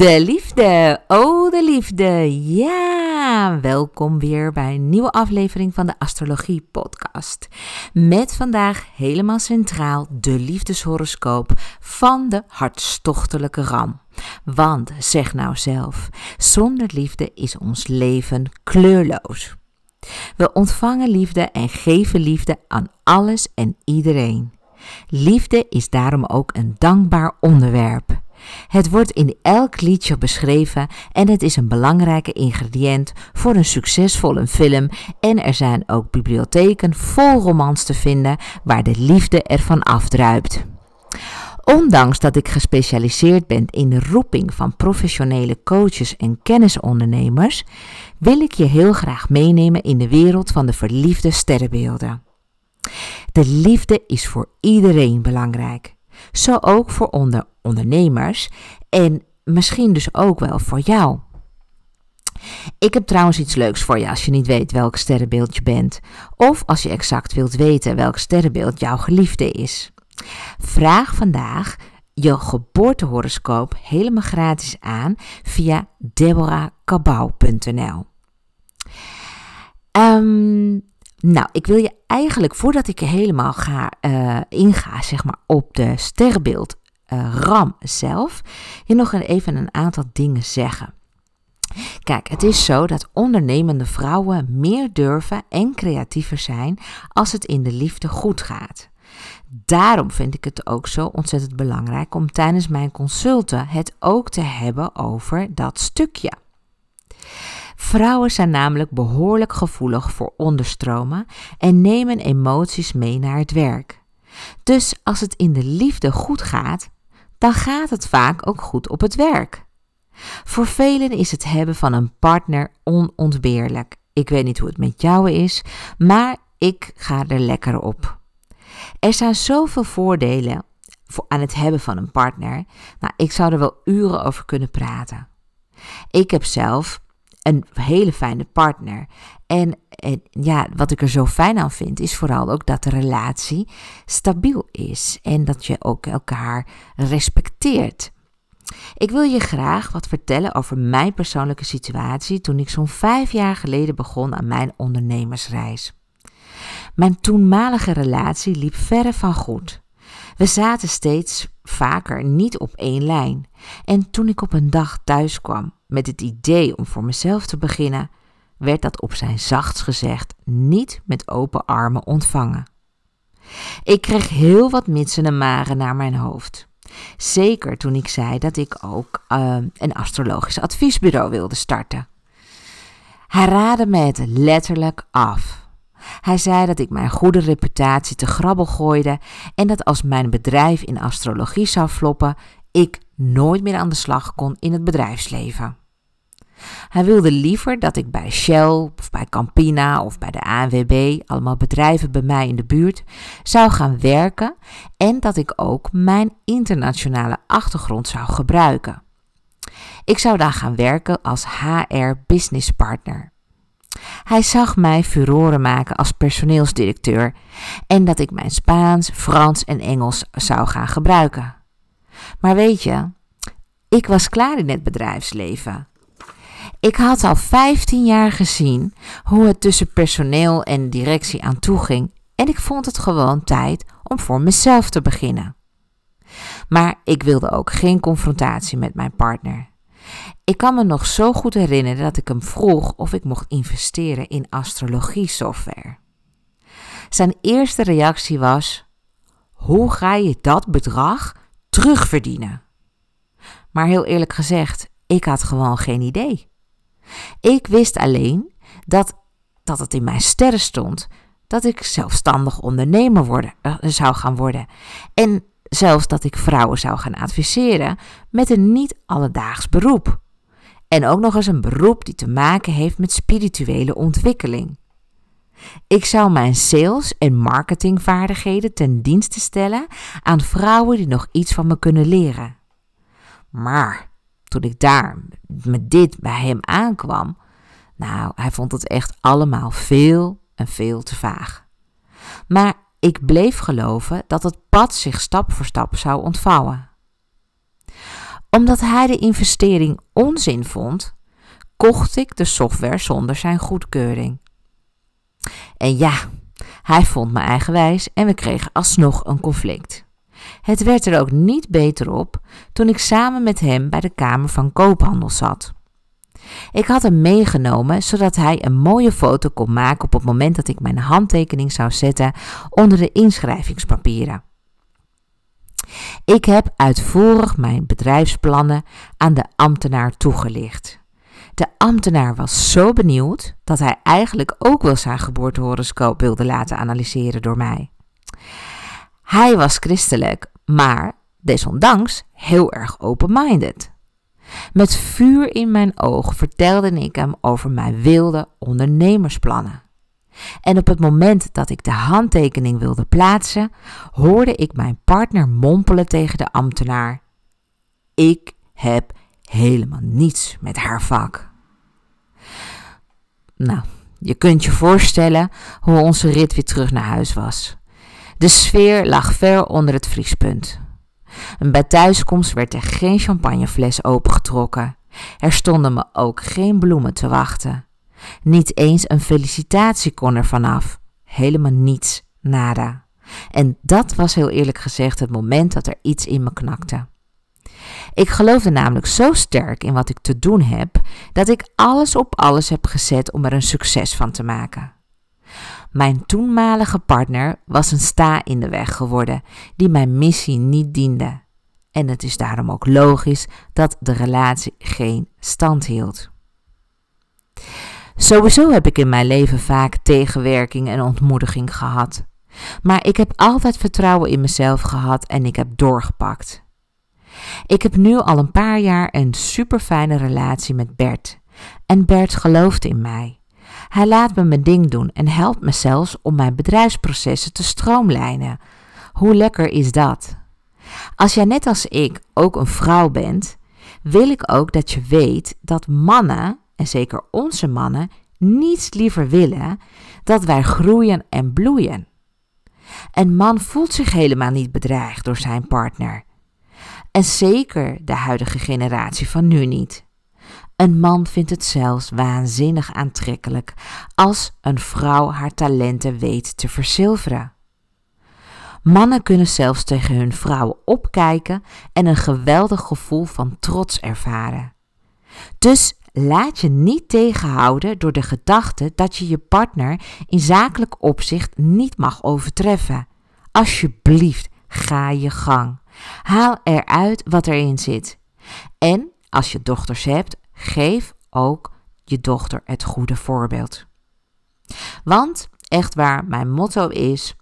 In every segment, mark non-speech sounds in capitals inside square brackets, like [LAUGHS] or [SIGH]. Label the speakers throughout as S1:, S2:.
S1: De liefde, oh de liefde. Ja, welkom weer bij een nieuwe aflevering van de Astrologie Podcast. Met vandaag helemaal centraal de liefdeshoroscoop van de hartstochtelijke ram. Want zeg nou zelf, zonder liefde is ons leven kleurloos. We ontvangen liefde en geven liefde aan alles en iedereen. Liefde is daarom ook een dankbaar onderwerp. Het wordt in elk liedje beschreven en het is een belangrijke ingrediënt voor een succesvolle film en er zijn ook bibliotheken vol romans te vinden waar de liefde ervan afdruipt. Ondanks dat ik gespecialiseerd ben in de roeping van professionele coaches en kennisondernemers, wil ik je heel graag meenemen in de wereld van de verliefde sterrenbeelden. De liefde is voor iedereen belangrijk. Zo ook voor onder ondernemers en misschien dus ook wel voor jou. Ik heb trouwens iets leuks voor je als je niet weet welk sterrenbeeld je bent. Of als je exact wilt weten welk sterrenbeeld jouw geliefde is. Vraag vandaag je geboortehoroscoop helemaal gratis aan via deborahkabau.nl. nou, ik wil je eigenlijk, voordat ik helemaal ga uh, inga, zeg maar, op de sterrenbeeld uh, Ram zelf, je nog even een aantal dingen zeggen. Kijk, het is zo dat ondernemende vrouwen meer durven en creatiever zijn als het in de liefde goed gaat. Daarom vind ik het ook zo ontzettend belangrijk om tijdens mijn consulten het ook te hebben over dat stukje. Vrouwen zijn namelijk behoorlijk gevoelig voor onderstromen en nemen emoties mee naar het werk. Dus als het in de liefde goed gaat, dan gaat het vaak ook goed op het werk. Voor velen is het hebben van een partner onontbeerlijk. Ik weet niet hoe het met jou is, maar ik ga er lekker op. Er zijn zoveel voordelen aan het hebben van een partner. Nou, ik zou er wel uren over kunnen praten. Ik heb zelf een hele fijne partner. En, en, ja, wat ik er zo fijn aan vind, is vooral ook dat de relatie stabiel is en dat je ook elkaar respecteert. Ik wil je graag wat vertellen over mijn persoonlijke situatie toen ik zo'n vijf jaar geleden begon aan mijn ondernemersreis. Mijn toenmalige relatie liep verre van goed. We zaten steeds vaker niet op één lijn. En toen ik op een dag thuis kwam met het idee om voor mezelf te beginnen, werd dat op zijn zachtst gezegd niet met open armen ontvangen. Ik kreeg heel wat mitsen en maren naar mijn hoofd. Zeker toen ik zei dat ik ook uh, een astrologisch adviesbureau wilde starten. Hij raadde me het letterlijk af. Hij zei dat ik mijn goede reputatie te grabbel gooide en dat als mijn bedrijf in astrologie zou floppen, ik nooit meer aan de slag kon in het bedrijfsleven. Hij wilde liever dat ik bij Shell of bij Campina of bij de ANWB, allemaal bedrijven bij mij in de buurt, zou gaan werken en dat ik ook mijn internationale achtergrond zou gebruiken. Ik zou daar gaan werken als HR business partner. Hij zag mij furoren maken als personeelsdirecteur en dat ik mijn Spaans, Frans en Engels zou gaan gebruiken. Maar weet je, ik was klaar in het bedrijfsleven. Ik had al 15 jaar gezien hoe het tussen personeel en directie aan toe ging en ik vond het gewoon tijd om voor mezelf te beginnen. Maar ik wilde ook geen confrontatie met mijn partner. Ik kan me nog zo goed herinneren dat ik hem vroeg of ik mocht investeren in astrologie software. Zijn eerste reactie was: Hoe ga je dat bedrag terugverdienen? Maar heel eerlijk gezegd, ik had gewoon geen idee. Ik wist alleen dat, dat het in mijn sterren stond dat ik zelfstandig ondernemer worden, uh, zou gaan worden. En zelfs dat ik vrouwen zou gaan adviseren met een niet alledaags beroep. En ook nog eens een beroep die te maken heeft met spirituele ontwikkeling. Ik zou mijn sales- en marketingvaardigheden ten dienste stellen aan vrouwen die nog iets van me kunnen leren. Maar toen ik daar met dit bij hem aankwam, nou, hij vond het echt allemaal veel en veel te vaag. Maar ik bleef geloven dat het pad zich stap voor stap zou ontvouwen. Omdat hij de investering onzin vond, kocht ik de software zonder zijn goedkeuring. En ja, hij vond me eigenwijs en we kregen alsnog een conflict. Het werd er ook niet beter op toen ik samen met hem bij de Kamer van Koophandel zat. Ik had hem meegenomen zodat hij een mooie foto kon maken op het moment dat ik mijn handtekening zou zetten onder de inschrijvingspapieren. Ik heb uitvoerig mijn bedrijfsplannen aan de ambtenaar toegelicht. De ambtenaar was zo benieuwd dat hij eigenlijk ook wel zijn geboortehoroscoop wilde laten analyseren door mij. Hij was christelijk, maar desondanks heel erg open-minded. Met vuur in mijn oog vertelde ik hem over mijn wilde ondernemersplannen. En op het moment dat ik de handtekening wilde plaatsen, hoorde ik mijn partner mompelen tegen de ambtenaar: Ik heb helemaal niets met haar vak. Nou, je kunt je voorstellen hoe onze rit weer terug naar huis was. De sfeer lag ver onder het vriespunt. Bij thuiskomst werd er geen champagnefles opengetrokken. Er stonden me ook geen bloemen te wachten. Niet eens een felicitatie kon er vanaf. Helemaal niets, nada. En dat was heel eerlijk gezegd het moment dat er iets in me knakte. Ik geloofde namelijk zo sterk in wat ik te doen heb, dat ik alles op alles heb gezet om er een succes van te maken. Mijn toenmalige partner was een sta in de weg geworden die mijn missie niet diende. En het is daarom ook logisch dat de relatie geen stand hield. Sowieso heb ik in mijn leven vaak tegenwerking en ontmoediging gehad. Maar ik heb altijd vertrouwen in mezelf gehad en ik heb doorgepakt. Ik heb nu al een paar jaar een super fijne relatie met Bert. En Bert gelooft in mij. Hij laat me mijn ding doen en helpt me zelfs om mijn bedrijfsprocessen te stroomlijnen. Hoe lekker is dat? Als jij net als ik ook een vrouw bent, wil ik ook dat je weet dat mannen, en zeker onze mannen, niets liever willen dat wij groeien en bloeien. Een man voelt zich helemaal niet bedreigd door zijn partner. En zeker de huidige generatie van nu niet. Een man vindt het zelfs waanzinnig aantrekkelijk als een vrouw haar talenten weet te verzilveren. Mannen kunnen zelfs tegen hun vrouwen opkijken en een geweldig gevoel van trots ervaren. Dus laat je niet tegenhouden door de gedachte dat je je partner in zakelijk opzicht niet mag overtreffen. Alsjeblieft, ga je gang. Haal eruit wat erin zit. En als je dochters hebt, geef ook je dochter het goede voorbeeld. Want echt waar, mijn motto is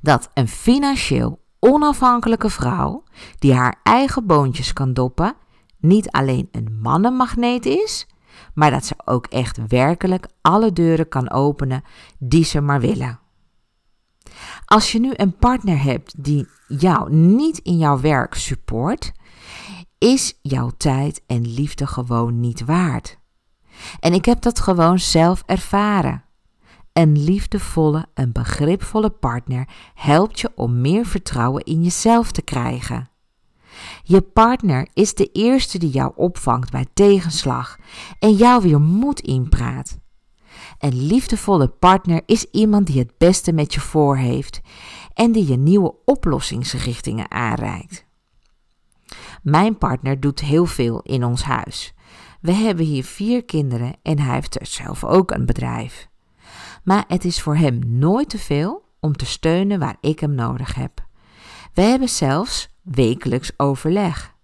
S1: dat een financieel onafhankelijke vrouw die haar eigen boontjes kan doppen, niet alleen een mannenmagneet is, maar dat ze ook echt werkelijk alle deuren kan openen die ze maar willen. Als je nu een partner hebt die jou niet in jouw werk support, is jouw tijd en liefde gewoon niet waard. En ik heb dat gewoon zelf ervaren. Een liefdevolle en begripvolle partner helpt je om meer vertrouwen in jezelf te krijgen. Je partner is de eerste die jou opvangt bij tegenslag en jou weer moed inpraat. Een liefdevolle partner is iemand die het beste met je voor heeft en die je nieuwe oplossingsrichtingen aanreikt. Mijn partner doet heel veel in ons huis. We hebben hier vier kinderen en hij heeft zelf ook een bedrijf. Maar het is voor hem nooit te veel om te steunen waar ik hem nodig heb. We hebben zelfs wekelijks overleg.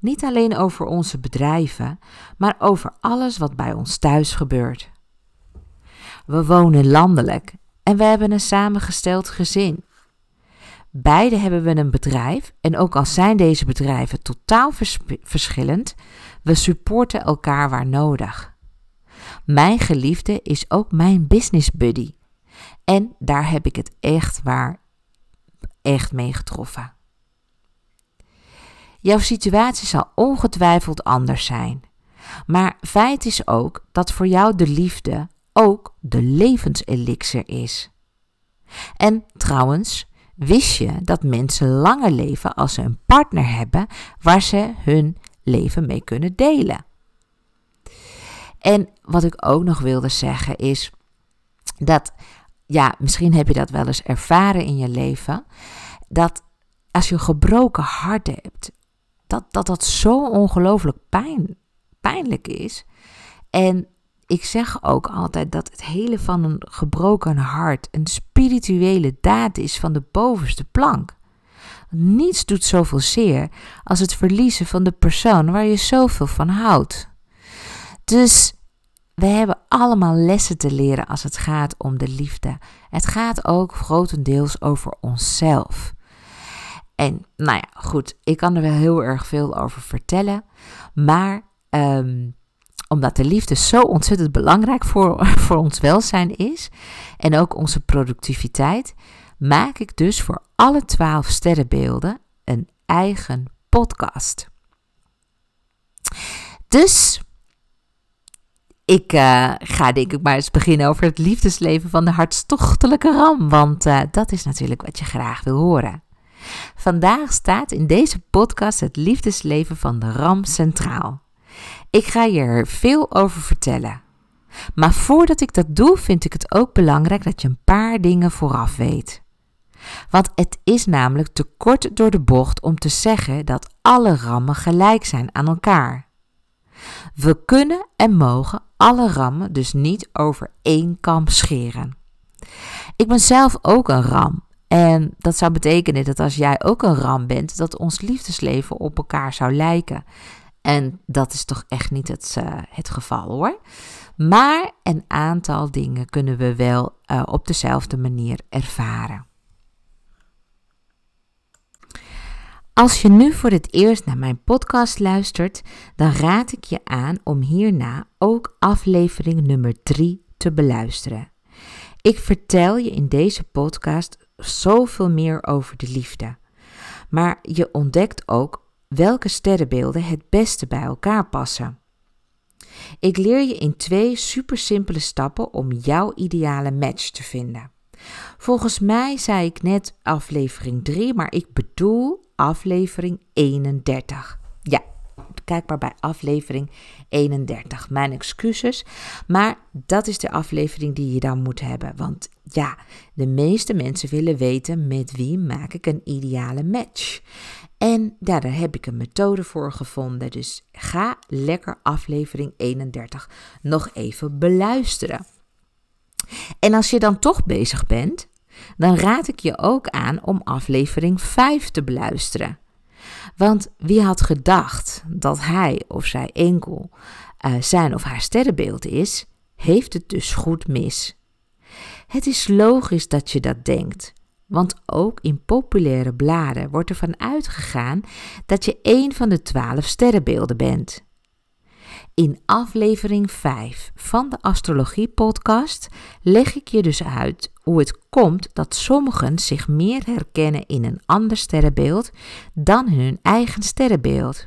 S1: Niet alleen over onze bedrijven, maar over alles wat bij ons thuis gebeurt. We wonen landelijk en we hebben een samengesteld gezin. Beide hebben we een bedrijf en ook al zijn deze bedrijven totaal verschillend, we supporten elkaar waar nodig. Mijn geliefde is ook mijn business buddy. En daar heb ik het echt waar, echt mee getroffen. Jouw situatie zal ongetwijfeld anders zijn. Maar feit is ook dat voor jou de liefde ook de levenselixer is. En trouwens, Wist je dat mensen langer leven als ze een partner hebben waar ze hun leven mee kunnen delen? En wat ik ook nog wilde zeggen is dat, ja, misschien heb je dat wel eens ervaren in je leven, dat als je een gebroken hart hebt, dat dat, dat zo ongelooflijk pijn, pijnlijk is. En ik zeg ook altijd dat het hele van een gebroken hart een spirituele daad is van de bovenste plank. Niets doet zoveel zeer als het verliezen van de persoon waar je zoveel van houdt. Dus we hebben allemaal lessen te leren als het gaat om de liefde. Het gaat ook grotendeels over onszelf. En nou ja, goed, ik kan er wel heel erg veel over vertellen. Maar ehm, omdat de liefde zo ontzettend belangrijk voor, [LAUGHS] voor ons welzijn is en ook onze productiviteit, maak ik dus voor alle twaalf sterrenbeelden een eigen podcast. Dus ik uh, ga denk ik maar eens beginnen over het liefdesleven van de hartstochtelijke ram, want uh, dat is natuurlijk wat je graag wil horen. Vandaag staat in deze podcast het liefdesleven van de ram centraal. Ik ga je er veel over vertellen. Maar voordat ik dat doe, vind ik het ook belangrijk dat je een paar dingen vooraf weet. Want het is namelijk te kort door de bocht om te zeggen dat alle rammen gelijk zijn aan elkaar. We kunnen en mogen alle rammen dus niet over één kam scheren. Ik ben zelf ook een ram. En dat zou betekenen dat als jij ook een ram bent, dat ons liefdesleven op elkaar zou lijken. En dat is toch echt niet het, uh, het geval hoor. Maar een aantal dingen kunnen we wel uh, op dezelfde manier ervaren. Als je nu voor het eerst naar mijn podcast luistert, dan raad ik je aan om hierna ook aflevering nummer 3 te beluisteren. Ik vertel je in deze podcast zoveel meer over de liefde. Maar je ontdekt ook welke sterrenbeelden het beste bij elkaar passen. Ik leer je in twee super simpele stappen om jouw ideale match te vinden. Volgens mij zei ik net aflevering 3, maar ik bedoel aflevering 31. Ja, kijk maar bij aflevering 31. Mijn excuses, maar dat is de aflevering die je dan moet hebben. Want ja, de meeste mensen willen weten met wie maak ik een ideale match. En daar heb ik een methode voor gevonden. Dus ga lekker aflevering 31 nog even beluisteren. En als je dan toch bezig bent, dan raad ik je ook aan om aflevering 5 te beluisteren. Want wie had gedacht dat hij of zij enkel uh, zijn of haar sterrenbeeld is, heeft het dus goed mis. Het is logisch dat je dat denkt, want ook in populaire bladen wordt ervan uitgegaan dat je een van de twaalf sterrenbeelden bent. In aflevering 5 van de Astrologie Podcast leg ik je dus uit hoe het komt dat sommigen zich meer herkennen in een ander sterrenbeeld dan in hun eigen sterrenbeeld.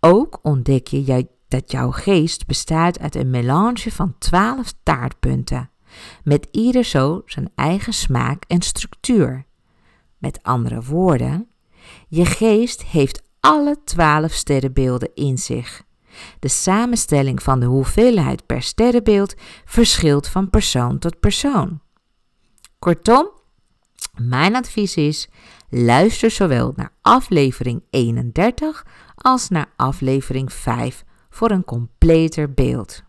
S1: Ook ontdek je dat jouw geest bestaat uit een melange van 12 taartpunten, met ieder zo zijn eigen smaak en structuur. Met andere woorden, je geest heeft alle 12 sterrenbeelden in zich. De samenstelling van de hoeveelheid per sterrenbeeld verschilt van persoon tot persoon. Kortom, mijn advies is: luister zowel naar aflevering 31 als naar aflevering 5 voor een completer beeld.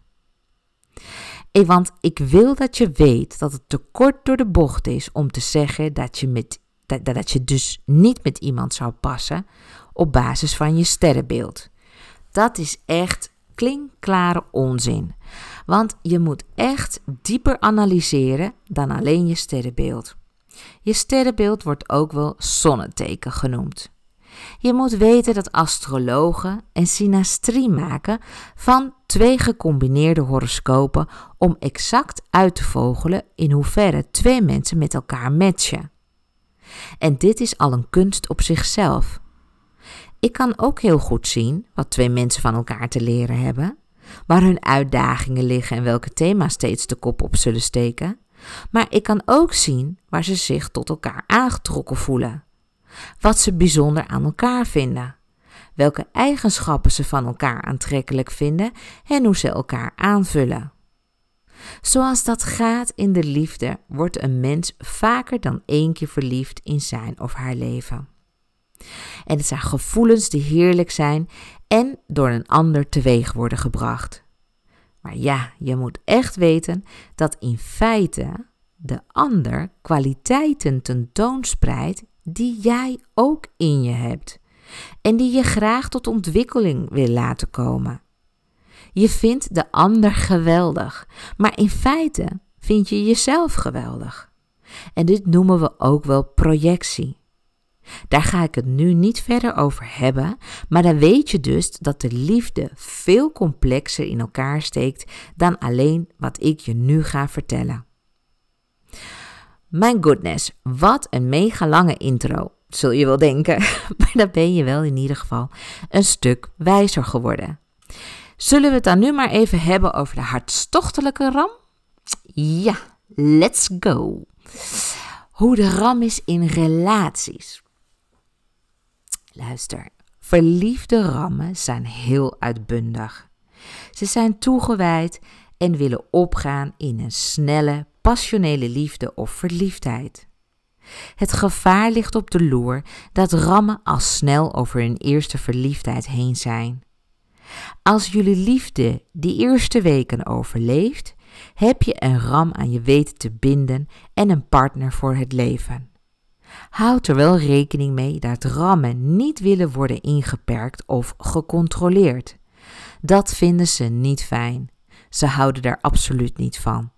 S1: En want ik wil dat je weet dat het te kort door de bocht is om te zeggen dat je, met, dat, dat je dus niet met iemand zou passen op basis van je sterrenbeeld. Dat is echt klinkklare onzin. Want je moet echt dieper analyseren dan alleen je sterrenbeeld. Je sterrenbeeld wordt ook wel zonneteken genoemd. Je moet weten dat astrologen een synastrie maken van twee gecombineerde horoscopen om exact uit te vogelen in hoeverre twee mensen met elkaar matchen. En dit is al een kunst op zichzelf. Ik kan ook heel goed zien wat twee mensen van elkaar te leren hebben, waar hun uitdagingen liggen en welke thema's steeds de kop op zullen steken. Maar ik kan ook zien waar ze zich tot elkaar aangetrokken voelen. Wat ze bijzonder aan elkaar vinden. Welke eigenschappen ze van elkaar aantrekkelijk vinden en hoe ze elkaar aanvullen. Zoals dat gaat in de liefde, wordt een mens vaker dan één keer verliefd in zijn of haar leven. En het zijn gevoelens die heerlijk zijn en door een ander teweeg worden gebracht. Maar ja, je moet echt weten dat in feite de ander kwaliteiten tentoonspreidt die jij ook in je hebt en die je graag tot ontwikkeling wil laten komen. Je vindt de ander geweldig, maar in feite vind je jezelf geweldig. En dit noemen we ook wel projectie. Daar ga ik het nu niet verder over hebben, maar dan weet je dus dat de liefde veel complexer in elkaar steekt dan alleen wat ik je nu ga vertellen. Mijn goodness, wat een mega lange intro, zul je wel denken, [LAUGHS] maar dan ben je wel in ieder geval een stuk wijzer geworden. Zullen we het dan nu maar even hebben over de hartstochtelijke ram? Ja, let's go. Hoe de ram is in relaties. Luister, verliefde rammen zijn heel uitbundig. Ze zijn toegewijd en willen opgaan in een snelle, passionele liefde of verliefdheid. Het gevaar ligt op de loer dat rammen al snel over hun eerste verliefdheid heen zijn. Als jullie liefde die eerste weken overleeft, heb je een ram aan je weten te binden en een partner voor het leven. Houd er wel rekening mee dat rammen niet willen worden ingeperkt of gecontroleerd. Dat vinden ze niet fijn. Ze houden daar absoluut niet van.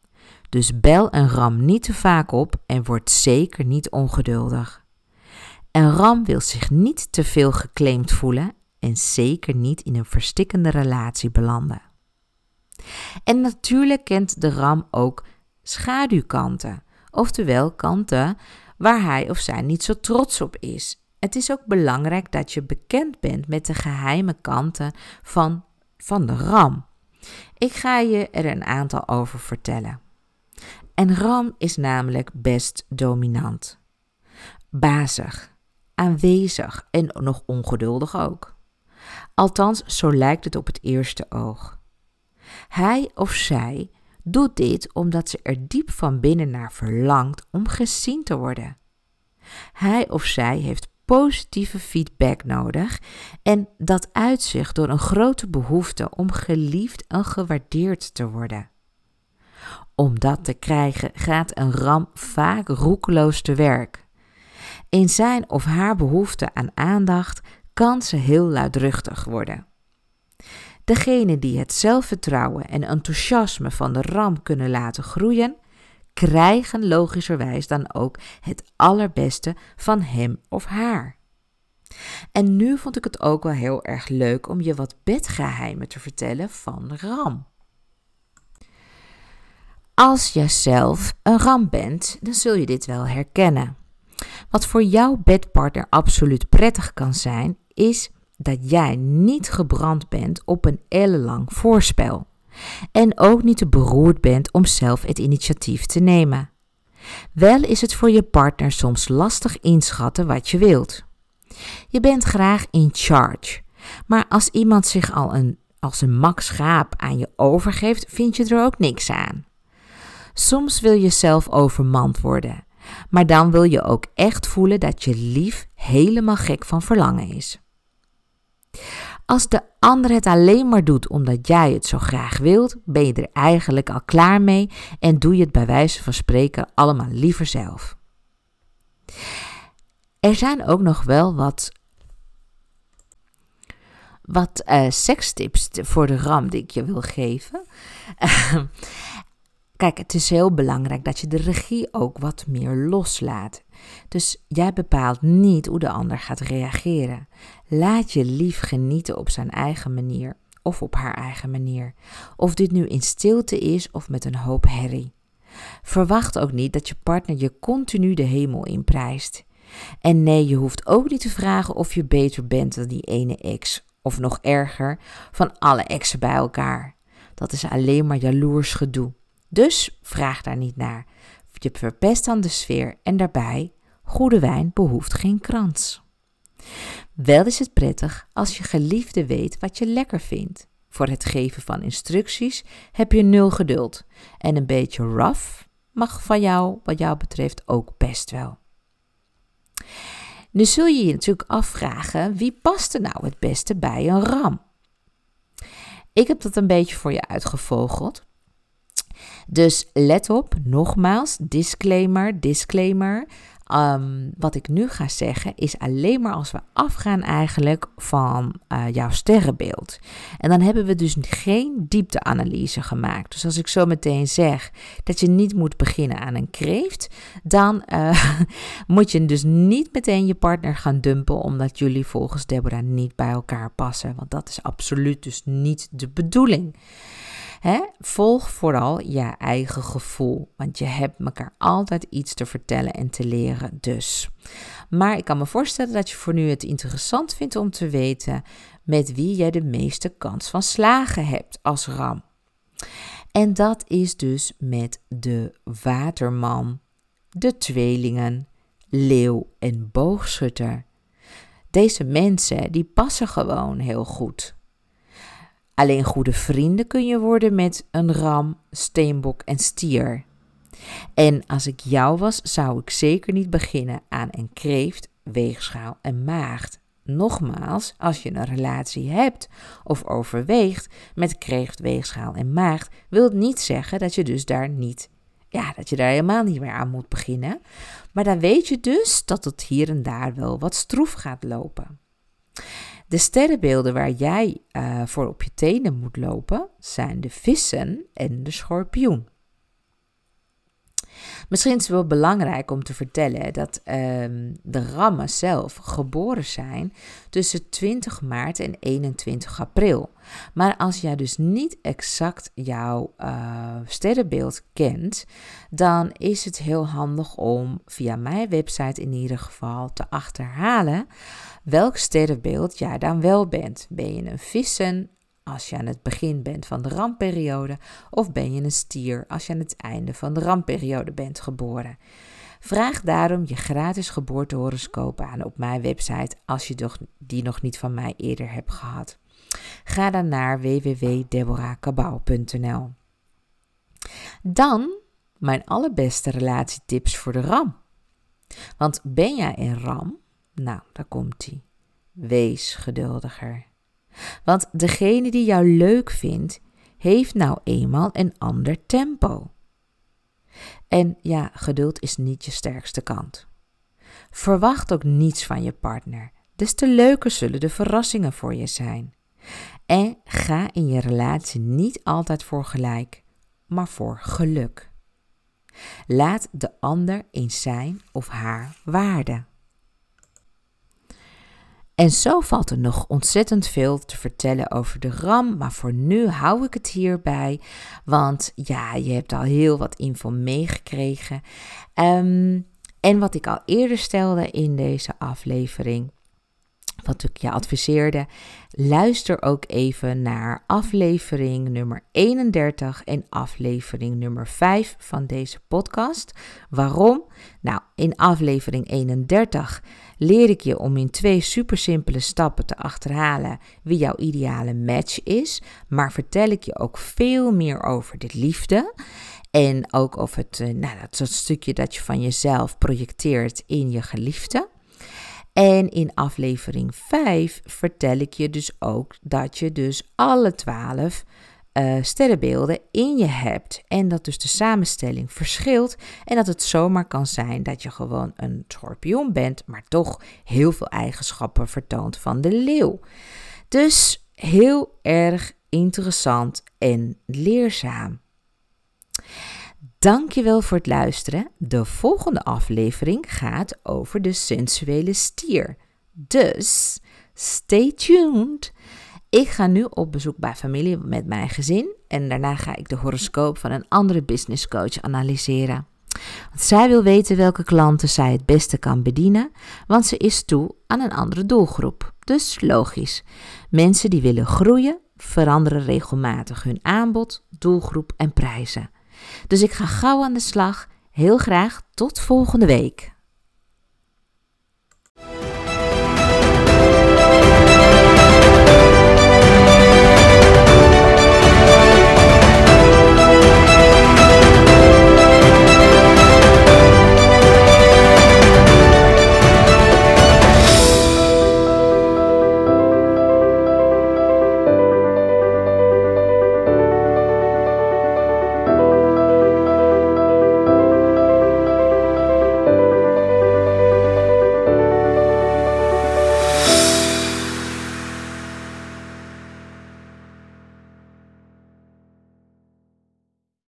S1: Dus bel een ram niet te vaak op en word zeker niet ongeduldig. Een ram wil zich niet te veel geclaimd voelen en zeker niet in een verstikkende relatie belanden. En natuurlijk kent de ram ook schaduwkanten, oftewel kanten waar hij of zij niet zo trots op is. Het is ook belangrijk dat je bekend bent met de geheime kanten van, van de ram. Ik ga je er een aantal over vertellen. En ram is namelijk best dominant. Bazig, aanwezig en nog ongeduldig ook. Althans, zo lijkt het op het eerste oog. Hij of zij doet dit omdat ze er diep van binnen naar verlangt om gezien te worden. Hij of zij heeft positieve feedback nodig en dat uitzicht door een grote behoefte om geliefd en gewaardeerd te worden. Om dat te krijgen gaat een ram vaak roekeloos te werk. In zijn of haar behoefte aan aandacht kan ze heel luidruchtig worden. Degene die het zelfvertrouwen en enthousiasme van de ram kunnen laten groeien, krijgen logischerwijs dan ook het allerbeste van hem of haar. En nu vond ik het ook wel heel erg leuk om je wat bedgeheimen te vertellen van ram. Als je zelf een ram bent, dan zul je dit wel herkennen. Wat voor jouw bedpartner absoluut prettig kan zijn, is dat jij niet gebrand bent op een ellenlang voorspel. En ook niet te beroerd bent om zelf het initiatief te nemen. Wel is het voor je partner soms lastig inschatten wat je wilt. Je bent graag in charge, maar als iemand zich al een, als een mak schaap aan je overgeeft, vind je er ook niks aan. Soms wil je zelf overmand worden, maar dan wil je ook echt voelen dat je lief helemaal gek van verlangen is. Als de ander het alleen maar doet omdat jij het zo graag wilt, ben je er eigenlijk al klaar mee en doe je het bij wijze van spreken allemaal liever zelf. Er zijn ook nog wel wat, wat uh, sekstips voor de ram die ik je wil geven. [LAUGHS] Kijk, het is heel belangrijk dat je de regie ook wat meer loslaat. Dus jij bepaalt niet hoe de ander gaat reageren. Laat je lief genieten op zijn eigen manier of op haar eigen manier. Of dit nu in stilte is of met een hoop herrie. Verwacht ook niet dat je partner je continu de hemel inprijst. En nee, je hoeft ook niet te vragen of je beter bent dan die ene ex, of nog erger, van alle exen bij elkaar. Dat is alleen maar jaloers gedoe. Dus vraag daar niet naar. Je verpest dan de sfeer en daarbij, goede wijn behoeft geen krans. Wel is het prettig als je geliefde weet wat je lekker vindt. Voor het geven van instructies heb je nul geduld. En een beetje rough mag van jou, wat jou betreft, ook best wel. Nu zul je je natuurlijk afvragen, wie past er nou het beste bij een ram? Ik heb dat een beetje voor je uitgevogeld. Dus let op, nogmaals, disclaimer, disclaimer. Ehm, wat ik nu ga zeggen is alleen maar als we afgaan eigenlijk van uh, jouw sterrenbeeld. En dan hebben we dus geen diepteanalyse gemaakt. Dus als ik zo meteen zeg dat je niet moet beginnen aan een kreeft, dan uh, [LAUGHS] moet je dus niet meteen je partner gaan dumpen omdat jullie volgens Deborah niet bij elkaar passen. Want dat is absoluut dus niet de bedoeling. Volg vooral je eigen gevoel, want je hebt elkaar altijd iets te vertellen en te leren dus. Maar ik kan me voorstellen dat je voor nu het interessant vindt om te weten met wie jij de meeste kans van slagen hebt als ram. En dat is dus met de waterman, de tweelingen, leeuw en boogschutter. Deze mensen die passen gewoon heel goed. Alleen goede vrienden kun je worden met een ram, steenbok en stier. En als ik jou was, zou ik zeker niet beginnen aan een kreeft, weegschaal en maagd. Nogmaals, als je een relatie hebt of overweegt met kreeft, weegschaal en maagd, wil het niet zeggen dat je dus daar niet, ja, dat je daar helemaal niet meer aan moet beginnen. Maar dan weet je dus dat het hier en daar wel wat stroef gaat lopen. De sterrenbeelden waar jij uh, voor op je tenen moet lopen zijn de vissen en de schorpioen. Misschien is het wel belangrijk om te vertellen dat um, de rammen zelf geboren zijn tussen 20 maart en 21 april. Maar als jij dus niet exact jouw uh, sterrenbeeld kent, dan is het heel handig om via mijn website in ieder geval te achterhalen welk sterrenbeeld jij dan wel bent. Ben je een vissen als je aan het begin bent van de ramperiode of ben je een stier als je aan het einde van de ramperiode bent geboren? Vraag daarom je gratis geboortehoroscoop aan op mijn website als je die nog niet van mij eerder hebt gehad. Ga dan naar www.deborahkabau.nl. Dan mijn allerbeste relatietips voor de ram. Want ben jij een ram, nou, daar komt ie. Wees geduldiger. Want degene die jou leuk vindt, heeft nou eenmaal een ander tempo. En ja, geduld is niet je sterkste kant. Verwacht ook niets van je partner, des te leuker zullen de verrassingen voor je zijn. En ga in je relatie niet altijd voor gelijk, maar voor geluk. Laat de ander in zijn of haar waarde. En zo valt er nog ontzettend veel te vertellen over de RAM, maar voor nu hou ik het hierbij, want ja, je hebt al heel wat info meegekregen. Ehm, en wat ik al eerder stelde in deze aflevering, wat ik je adviseerde, luister ook even naar aflevering nummer 31 en aflevering nummer 5 van deze podcast. Waarom? Nou, in aflevering 31 leer ik je om in twee super simpele stappen te achterhalen wie jouw ideale match is, maar vertel ik je ook veel meer over de liefde. En ook over het, eh, nou, dat stukje dat je van jezelf projecteert in je geliefde. En in aflevering 5 vertel ik je dus ook dat je dus alle 12 uh, sterrenbeelden in je hebt. En dat dus de samenstelling verschilt. En dat het zomaar kan zijn dat je gewoon een schorpioen bent, maar toch heel veel eigenschappen vertoont van de leeuw. Dus heel erg interessant en leerzaam. Dankjewel voor het luisteren. De volgende aflevering gaat over de sensuele stier. Dus stay tuned. Ik ga nu op bezoek bij familie met mijn gezin en daarna ga ik de horoscoop van een andere business coach analyseren. Want zij wil weten welke klanten zij het beste kan bedienen, want ze is toe aan een andere doelgroep. Dus logisch. Mensen die willen groeien, veranderen regelmatig hun aanbod, doelgroep en prijzen. Dus ik ga gauw aan de slag. Heel graag tot volgende week.